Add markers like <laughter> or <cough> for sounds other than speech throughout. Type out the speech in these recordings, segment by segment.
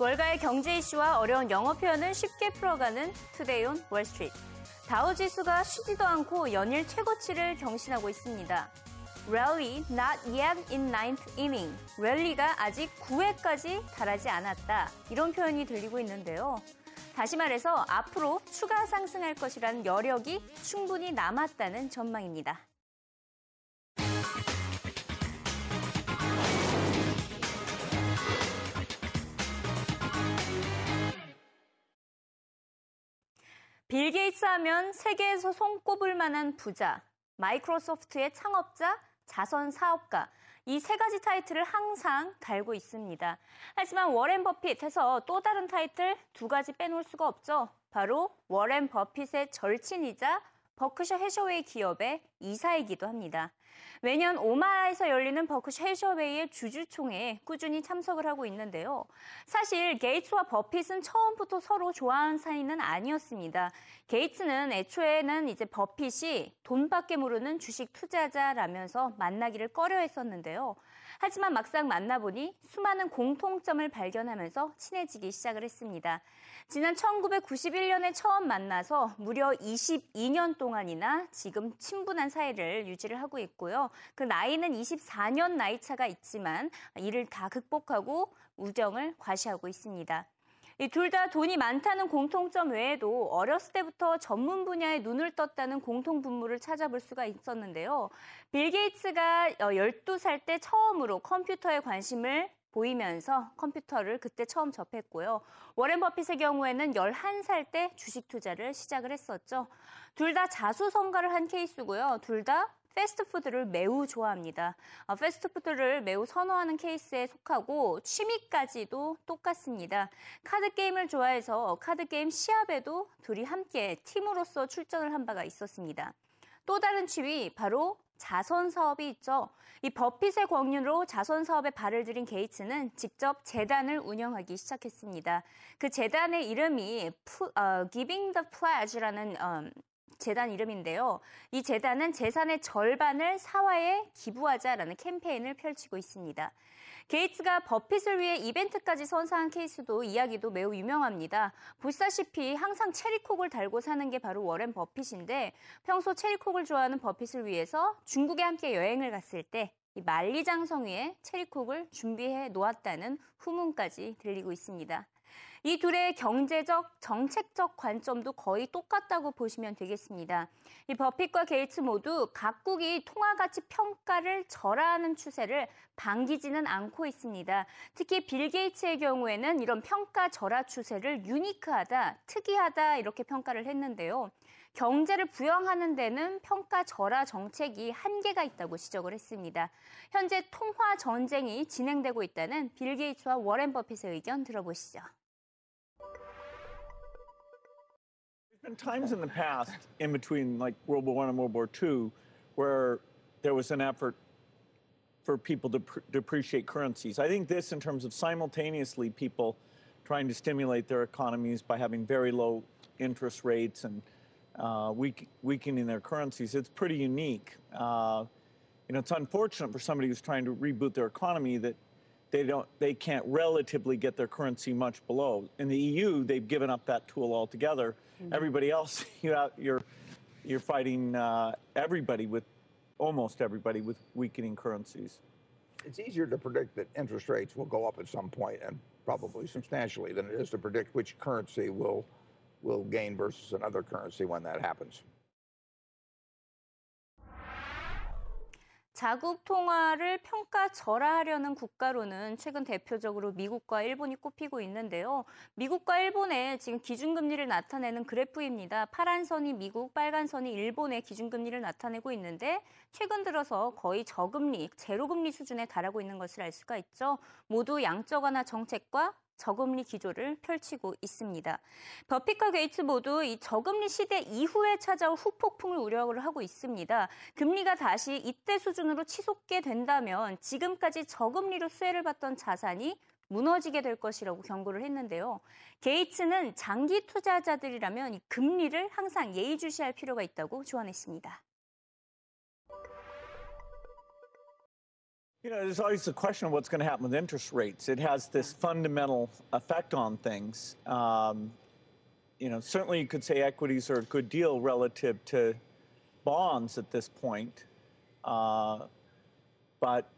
월가의 경제 이슈와 어려운 영어 표현을 쉽게 풀어가는 Today on Wall Street. 다우 지수가 쉬지도 않고 연일 최고치를 경신하고 있습니다. Rally not yet in ninth inning. 랠리가 아직 9회까지 달하지 않았다. 이런 표현이 들리고 있는데요. 다시 말해서 앞으로 추가 상승할 것이라는 여력이 충분히 남았다는 전망입니다. 빌 게이츠 하면 세계에서 손꼽을 만한 부자, 마이크로소프트의 창업자, 자선 사업가, 이 세 가지 타이틀을 항상 달고 있습니다. 하지만 워렌 버핏해서 또 다른 타이틀 두 가지 빼놓을 수가 없죠. 바로 워렌 버핏의 절친이자 버크셔 해서웨이 기업의 이사이기도 합니다. 매년 오마하에서 열리는 버크셔 해서웨이의 주주총회에 꾸준히 참석을 하고 있는데요. 사실 게이츠와 버핏은 처음부터 서로 좋아하는 사이는 아니었습니다. 게이츠는 애초에는 이제 버핏이 돈밖에 모르는 주식 투자자라면서 만나기를 꺼려 했었는데요. 하지만 막상 만나보니 수많은 공통점을 발견하면서 친해지기 시작을 했습니다. 지난 1991년에 처음 만나서 무려 22년 동안이나 지금 친분한 사이를 유지를 하고 있고요. 그 나이는 24년 나이 차가 있지만 이를 다 극복하고 우정을 과시하고 있습니다. 둘다 돈이 많다는 공통점 외에도 어렸을 때부터 전문 분야에 눈을 떴다는 공통 분모를 찾아볼 수가 있었는데요. 빌 게이츠가 12살 어, 때 처음으로 컴퓨터에 관심을 보이면서 컴퓨터를 그때 처음 접했고요. 워렌 버핏의 경우에는 11살 때 주식 투자를 시작을 했었죠. 둘 다 자수성가를 한 케이스고요. 둘 다 패스트푸드를 매우 좋아합니다. 어, 패스트푸드를 매우 선호하는 케이스에 속하고 취미까지도 똑같습니다. 카드 게임을 좋아해서 카드 게임 시합에도 둘이 함께 팀으로서 출전을 한 바가 있었습니다. 또 다른 취미 바로 자선 사업이 있죠. 이 버핏의 권유로 자선 사업에 발을 들인 게이츠는 직접 재단을 운영하기 시작했습니다. 그 재단의 이름이 어, Giving the Pledge라는 음, 재단 이름인데요. 이 재단은 재산의 절반을 사화에 기부하자라는 캠페인을 펼치고 있습니다. 게이츠가 버핏을 위해 이벤트까지 선사한 케이스도 이야기도 매우 유명합니다. 보시다시피 항상 체리콕을 달고 사는 게 바로 워렌 버핏인데 평소 체리콕을 좋아하는 버핏을 위해서 중국에 함께 여행을 갔을 때이 만리장성 위에 체리콕을 준비해 놓았다는 후문까지 들리고 있습니다. 이 둘의 경제적, 정책적 관점도 거의 똑같다고 보시면 되겠습니다. 이 버핏과 게이츠 모두 각국이 통화 가치 평가를 절하하는 추세를 반기지는 않고 있습니다. 특히 빌 게이츠의 경우에는 이런 평가 절하 추세를 unique하다, 특이하다 이렇게 평가를 했는데요. 경제를 부양하는 데는 평가 절하 정책이 한계가 있다고 지적을 했습니다. 현재 통화 전쟁이 진행되고 있다는 빌 게이츠와 워렌 버핏의 의견 들어보시죠. Been times in the past, in between like World War One and World War II, where there was an effort for people to depreciate currencies. I think this, in terms of simultaneously people trying to stimulate their economies by having very low interest rates and uh, weak, weakening their currencies, it's pretty unique. Uh, you know, it's unfortunate for somebody who's trying to reboot their economy that they don't they can't relatively get their currency much below. In the EU, they've given up that tool altogether. Mm-hmm. Everybody else, <laughs> you know, you're you're fighting uh, everybody with almost everybody with weakening currencies. It's easier to predict that interest rates will go up at some point and probably substantially than it is to predict which currency will will gain versus another currency when that happens. 자국 통화를 평가 절하하려는 국가로는 최근 대표적으로 미국과 일본이 꼽히고 있는데요. 미국과 일본의 지금 기준금리를 나타내는 그래프입니다. 파란 선이 미국, 빨간 선이 일본의 기준금리를 나타내고 있는데 최근 들어서 거의 저금리, 제로금리 수준에 달하고 있는 것을 알 수가 있죠. 모두 양적 완화 정책과 저금리 기조를 펼치고 있습니다. 버핏과 게이츠 모두 이 저금리 시대 이후에 찾아올 후폭풍을 우려를 하고 있습니다. 금리가 다시 이때 수준으로 치솟게 된다면 지금까지 저금리로 수혜를 받던 자산이 무너지게 될 것이라고 경고를 했는데요. 게이츠는 장기 투자자들이라면 이 금리를 항상 예의주시할 필요가 있다고 조언했습니다. You know, there's always the question of what's going to happen with interest rates. It has this fundamental effect on things. Um, you know, certainly you could say equities are a good deal relative to bonds at this point. Uh, but,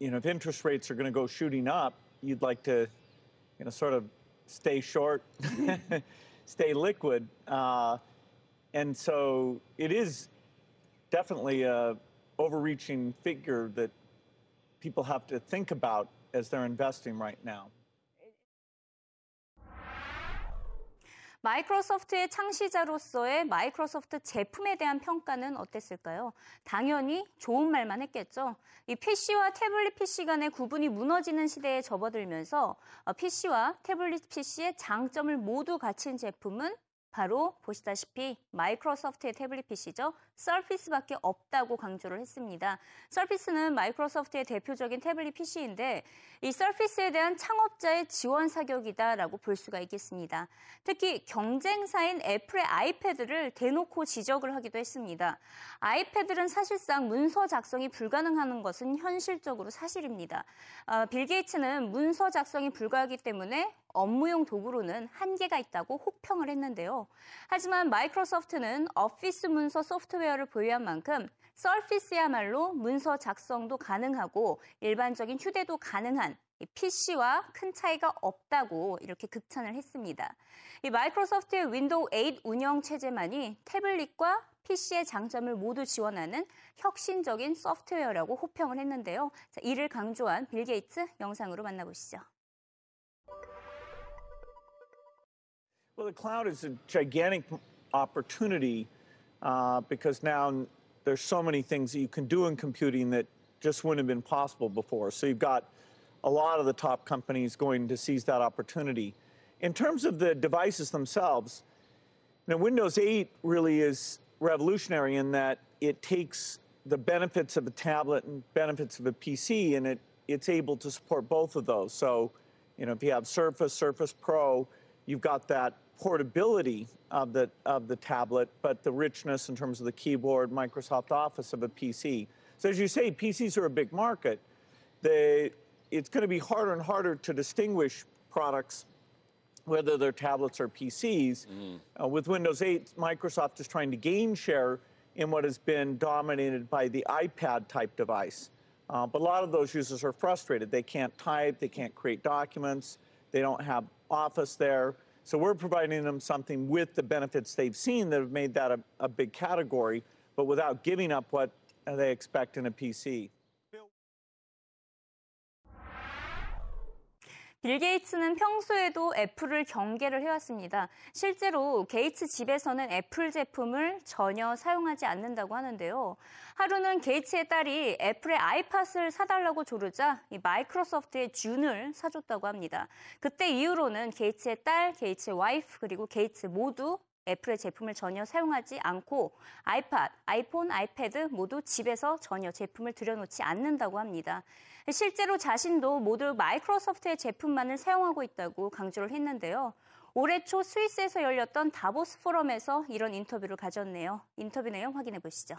you know, if interest rates are going to go shooting up, you'd like to, you know, sort of stay short, <laughs> stay liquid. Uh, and so it is definitely a overreaching figure that people have to think about as they're investing right now. 마이크로소프트의 창시자로서의 마이크로소프트 제품에 대한 평가는 어땠을까요? 당연히 좋은 말만 했겠죠. 이 PC와 태블릿 PC 간의 구분이 무너지는 시대에 접어들면서 PC와 태블릿 PC의 장점을 모두 갖춘 제품은 바로 보시다시피 마이크로소프트의 태블릿 PC죠. 서피스밖에 없다고 강조를 했습니다. 서피스는 마이크로소프트의 대표적인 태블릿 PC인데 이 서피스에 대한 창업자의 지원 사격이다라고 볼 수가 있겠습니다. 특히 경쟁사인 애플의 아이패드를 대놓고 지적을 하기도 했습니다. 아이패드는 사실상 문서 작성이 불가능한 것은 현실적으로 사실입니다. 어, 빌 게이츠는 문서 작성이 불가하기 때문에 업무용 도구로는 한계가 있다고 혹평을 했는데요. 하지만 마이크로소프트는 오피스 문서 소프트웨어 를 보유한 만큼 서피스야말로 문서 작성도 가능하고 일반적인 휴대도 가능한 PC와 큰 차이가 없다고 이렇게 극찬을 했습니다. 이 마이크로소프트의 윈도우 8 운영 체제만이 태블릿과 PC의 장점을 모두 지원하는 혁신적인 소프트웨어라고 호평을 했는데요. 자, 이를 강조한 빌 게이츠 영상으로 만나보시죠. Well, the cloud is a gigantic opportunity uh, because now there's so many things that you can do in computing that just wouldn't have been possible before. So you've got a lot of the top companies going to seize that opportunity. In terms of the devices themselves, know, Windows 8 really is revolutionary in that it takes the benefits of a tablet and benefits of a PC, and it, it's able to support both of those. So, you know, if you have Surface, Surface Pro, you've got that portability of the of the tablet, but the richness in terms of the keyboard, Microsoft Office of a PC. So as you say, PCs are a big market. They, it's going to be harder and harder to distinguish products, whether they're tablets or PCs. Uh, with Windows 8, Microsoft is trying to gain share in what has been dominated by the iPad type device. Uh, but a lot of those users are frustrated. They can't type, they can't create documents, they don't have Office there. So we're providing them something with the benefits they've seen that have made that a, a big category, but without giving up what they expect in a PC. 빌 게이츠는 평소에도 애플을 경계를 해왔습니다. 실제로 게이츠 집에서는 애플 제품을 전혀 사용하지 않는다고 하는데요. 하루는 게이츠의 딸이 애플의 아이팟을 사달라고 조르자 이 마이크로소프트의 Zune을 사줬다고 합니다. 그때 이후로는 게이츠의 딸, 게이츠의 와이프 그리고 게이츠 모두 애플의 제품을 전혀 사용하지 않고 아이팟, 아이폰, 아이패드 모두 집에서 전혀 제품을 들여놓지 않는다고 합니다. 실제로 자신도 모두 마이크로소프트의 제품만을 사용하고 있다고 강조를 했는데요. 올해 초 스위스에서 열렸던 다보스 포럼에서 이런 인터뷰를 가졌네요. 인터뷰 내용 확인해 보시죠.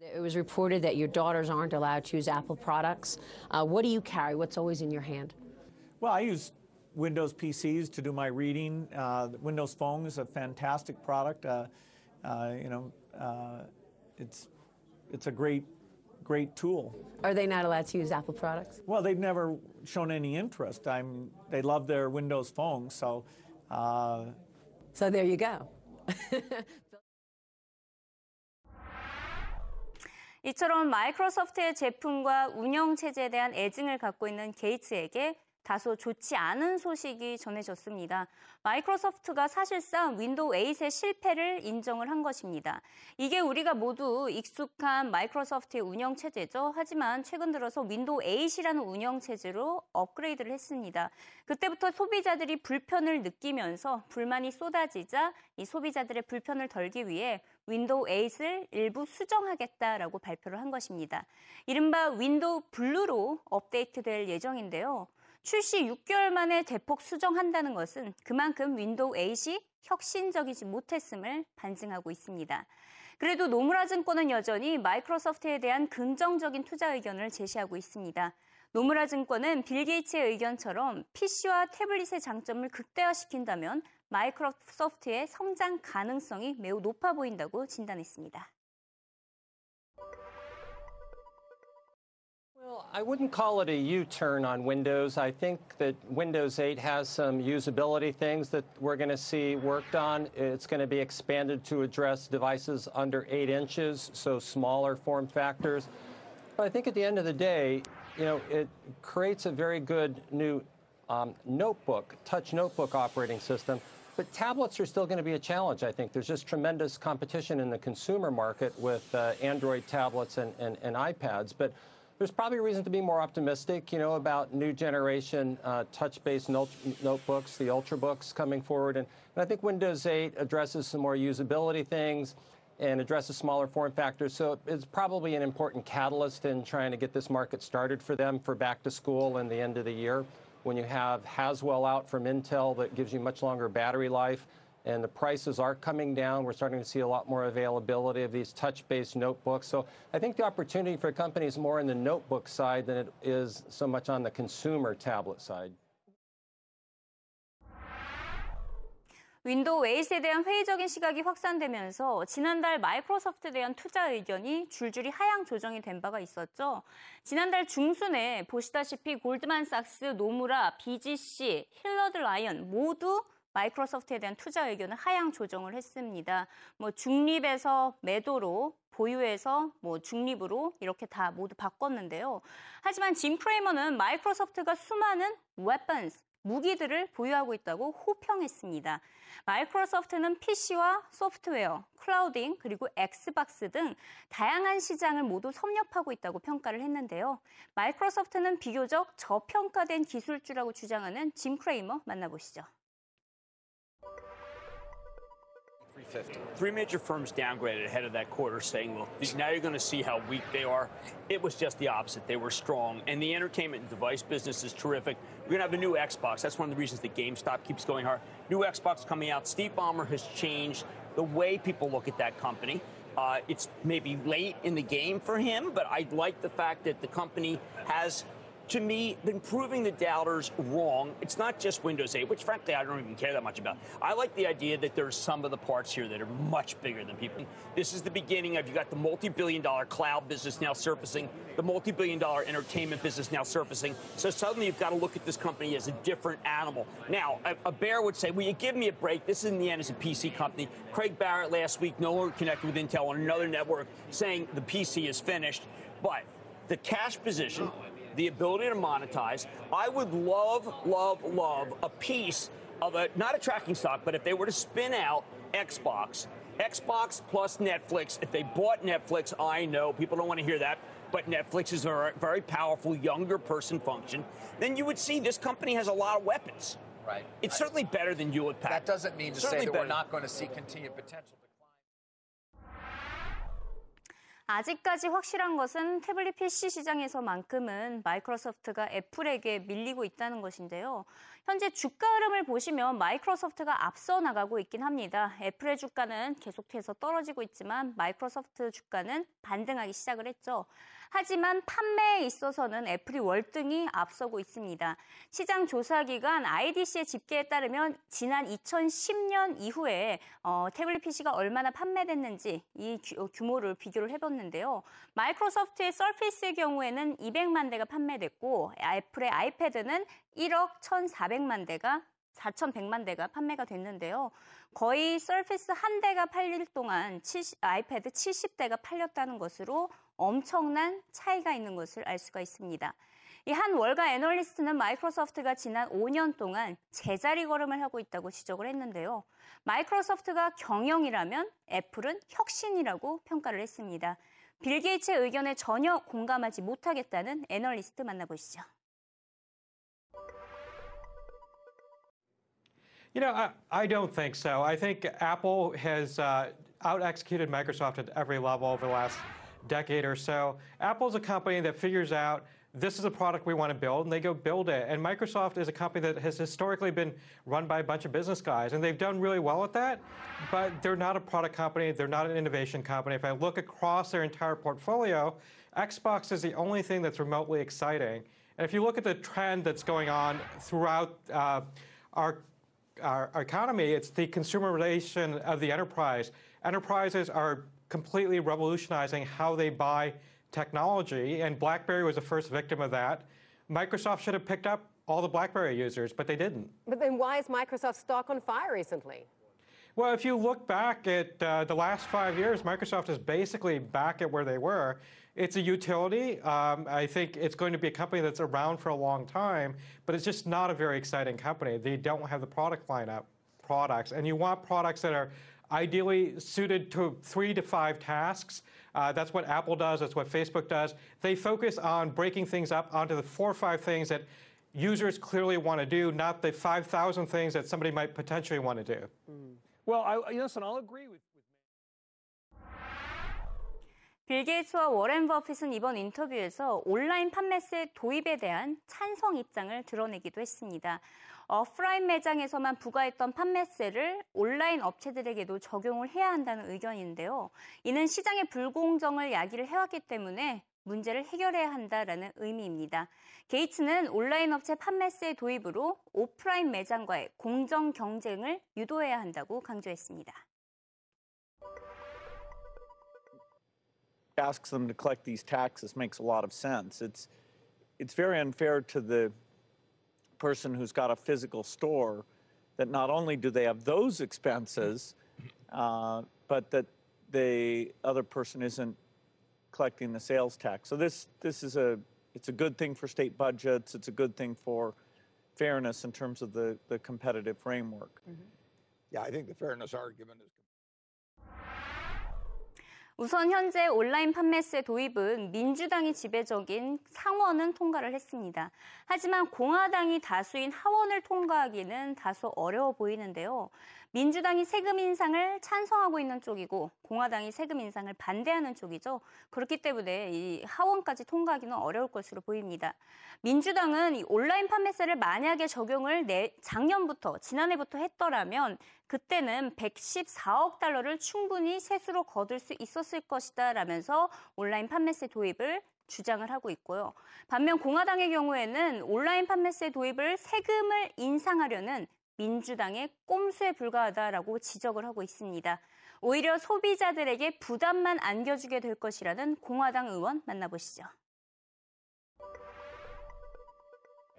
It was reported that your daughters aren't allowed to use Apple products. Uh, what do you carry? What's always in your hand? Well, I use Windows PCs to do my reading. Uh, Windows Phone is a fantastic product. Uh, uh, you know, uh, it's it's a great great tool. Are they not allowed to use Apple products? Well, they've never shown any interest. I'm they love their Windows Phone, so. Uh, So there you go. <laughs> 이처럼 마이크로소프트의 제품과 운영 체제에 대한 애증을 갖고 있는 게이츠에게 다소 좋지 않은 소식이 전해졌습니다. 마이크로소프트가 사실상 윈도우 8의 실패를 인정을 한 것입니다. 이게 우리가 모두 익숙한 마이크로소프트의 운영 체제죠. 하지만 최근 들어서 윈도우 8이라는 운영 체제로 업그레이드를 했습니다. 그때부터 소비자들이 불편을 느끼면서 불만이 쏟아지자 이 소비자들의 불편을 덜기 위해 윈도우 8을 일부 수정하겠다라고 발표를 한 것입니다. 이른바 윈도우 블루로 업데이트될 예정인데요. 출시 6개월 만에 대폭 수정한다는 것은 그만큼 윈도우 8이 혁신적이지 못했음을 반증하고 있습니다. 그래도 노무라 증권은 여전히 마이크로소프트에 대한 긍정적인 투자 의견을 제시하고 있습니다. 노무라 증권은 빌 게이츠의 의견처럼 PC와 태블릿의 장점을 극대화시킨다면 마이크로소프트의 성장 가능성이 매우 높아 보인다고 진단했습니다. Well, I wouldn't call it a U-turn on Windows. I think that Windows 8 has some usability things that we're going to see worked on. It's going to be expanded to address devices under 8 inches, so smaller form factors. But I think at the end of the day, you know, it creates a very good new um, notebook, touch notebook operating system. But tablets are still going to be a challenge, I think. There's just tremendous competition in the consumer market with uh, Android tablets and, and, and iPads. But there's probably a reason to be more optimistic, you know, about new generation uh, touch-based not- notebooks, the Ultrabooks coming forward, and, and I think Windows 8 addresses some more usability things and addresses smaller form factors. So it's probably an important catalyst in trying to get this market started for them for back to school and the end of the year. When you have Haswell out from Intel that gives you much longer battery life, and the prices are coming down. We're starting to see a lot more availability of these touch-based notebooks. So I think the opportunity for companies is more in the notebook side than it is so much on the consumer tablet side. 윈도우 8에 대한 회의적인 시각이 확산되면서 지난달 마이크로소프트에 대한 투자 의견이 줄줄이 하향 조정이 된 바가 있었죠. 지난달 중순에 보시다시피 골드만삭스, 노무라, BGC, 힐러드 라이언 모두 마이크로소프트에 대한 투자 의견을 하향 조정을 했습니다. 뭐 중립에서 매도로 보유에서 뭐 중립으로 이렇게 다 모두 바꿨는데요. 하지만 짐 크레이머는 마이크로소프트가 수많은 weapons, 무기들을 보유하고 있다고 호평했습니다. 마이크로소프트는 PC와 소프트웨어, clouding, 그리고 엑스박스 등 다양한 시장을 모두 섭렵하고 있다고 평가를 했는데요. 마이크로소프트는 비교적 저평가된 기술주라고 주장하는 짐 크레이머 만나보시죠. 350. Three major firms downgraded ahead of that quarter, saying, well, now you're going to see how weak they are. It was just the opposite. They were strong. And the entertainment and device business is terrific. We're going to have a new Xbox. That's one of the reasons the GameStop keeps going hard. New Xbox coming out. Steve Ballmer has changed the way people look at that company. Uh, it's maybe late in the game for him, but I like the fact that the company has to me, been proving the doubters wrong. It's not just Windows 8, which frankly I don't even care that much about. I like the idea that there's some of the parts here that are much bigger than people. This is the beginning of you got the multi-billion dollar cloud business now surfacing, the multi-billion dollar entertainment business now surfacing. So suddenly you've got to look at this company as a different animal. Now, a, a bear would say, well, you give me a break. This is in the end is a PC company. Craig Barrett last week no longer connected with Intel on another network saying the PC is finished. But the cash position the ability to monetize. I would love, love, love a piece of a, not a tracking stock, but if they were to spin out Xbox, Xbox plus Netflix, if they bought Netflix, I know people don't want to hear that, but Netflix is a very powerful younger person function, then you would see this company has a lot of weapons. Right. It's right. certainly better than Hewlett Packard. That doesn't mean to Certainly say that we're not going to see continued potential. 아직까지 확실한 것은 태블릿 PC 시장에서만큼은 마이크로소프트가 애플에게 밀리고 있다는 것인데요. 현재 주가 흐름을 보시면 마이크로소프트가 앞서 나가고 있긴 합니다. 애플의 주가는 계속해서 떨어지고 있지만 마이크로소프트 주가는 반등하기 시작을 했죠. 하지만 판매에 있어서는 애플이 월등히 앞서고 있습니다. 시장 조사 기관 IDC의 집계에 따르면 지난 2010년 이후에 어, 태블릿 PC가 얼마나 판매됐는지 이 규, 모를 비교를 해봤는데요. 마이크로소프트의 서피스의 경우에는 200만 대가 판매됐고 애플의 아이패드는 1억 1,400만 대가 4,100만 대가 판매가 됐는데요. 거의 서피스 한 대가 팔릴 동안 70, 아이패드 70대가 팔렸다는 것으로 엄청난 차이가 있는 것을 알 수가 있습니다. 이 한 월가 애널리스트는 마이크로소프트가 지난 5년 동안 제자리 걸음을 하고 있다고 지적을 했는데요. 마이크로소프트가 경영이라면 애플은 혁신이라고 평가를 했습니다. 빌 게이츠의 의견에 전혀 공감하지 못하겠다는 애널리스트 만나보시죠. You know, I, I don't think so. I think Apple has uh, out executed Microsoft at every level over the last decade or so. Apple's a company that figures out this is a product we want to build, and they go build it. And Microsoft is a company that has historically been run by a bunch of business guys, and they've done really well at that. But they're not a product company, they're not an innovation company. If I look across their entire portfolio, Xbox is the only thing that's remotely exciting. And if you look at the trend that's going on throughout uh, our, our, our economy, it's the consumerization of the enterprise. Enterprises are completely revolutionizing how they buy technology, and BlackBerry was the first victim of that. Microsoft should have picked up all the BlackBerry users, but they didn't. But then why is Microsoft stock on fire recently? Well, if you look back at uh, the last five years, Microsoft is basically back at where they were. It's a utility. Um, I think it's going to be a company that's around for a long time, but it's just not a very exciting company. They don't have the product lineup products, and you want products that are ideally suited to three to five tasks. Uh, that's what Apple does. That's what Facebook does. They focus on breaking things up onto the four or five things that users clearly want to do, not the 5,000 things that somebody might potentially want to do. Mm. Well, I, listen, I'll agree with. 빌 게이츠와 워렌 버핏은 이번 인터뷰에서 온라인 판매세 도입에 대한 찬성 입장을 드러내기도 했습니다. 오프라인 매장에서만 부과했던 판매세를 온라인 업체들에게도 적용을 해야 한다는 의견인데요. 이는 시장의 불공정을 야기를 해왔기 때문에 문제를 해결해야 한다라는 의미입니다. 게이츠는 온라인 업체 판매세 도입으로 오프라인 매장과의 공정 경쟁을 유도해야 한다고 강조했습니다. asks them to collect these taxes makes a lot of sense. It's it's very unfair to the person who's got a physical store that not only do they have those expenses, uh, but that the other person isn't collecting the sales tax. So this this is a it's a good thing for state budgets. It's a good thing for fairness in terms of the the competitive framework. Mm-hmm. Yeah, I think the fairness argument is. 우선 현재 온라인 판매세 도입은 민주당이 지배적인 상원은 통과를 했습니다. 하지만 공화당이 다수인 하원을 통과하기는 다소 어려워 보이는데요. 민주당이 세금 인상을 찬성하고 있는 쪽이고 공화당이 세금 인상을 반대하는 쪽이죠. 그렇기 때문에 이 하원까지 통과하기는 어려울 것으로 보입니다. 민주당은 이 온라인 판매세를 만약에 적용을 내, 작년부터 지난해부터 했더라면 그때는 114억 달러를 충분히 세수로 거둘 수 있었을 것이다 라면서 온라인 판매세 도입을 주장을 하고 있고요. 반면 공화당의 경우에는 온라인 판매세 도입을 세금을 인상하려는 민주당의 꼼수에 불과하다라고 지적을 하고 있습니다. 오히려 소비자들에게 부담만 안겨주게 될 것이라는 공화당 의원 만나보시죠.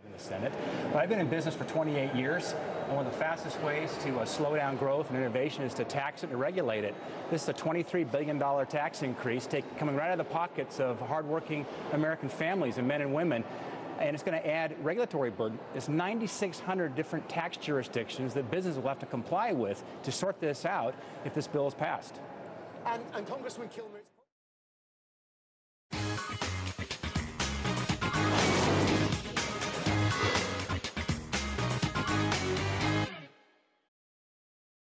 in the Senate. But I've been in business for 28 years, and one of the fastest ways to uh, slow down growth and innovation is to tax it and regulate it. This is a $23 billion tax increase take, coming right out of the pockets of hardworking American families and men and women and it's going to add regulatory burden. It's 9,600 different tax jurisdictions that businesses will have to comply with to sort this out if this bill is passed. And, and Congressman Kilmer.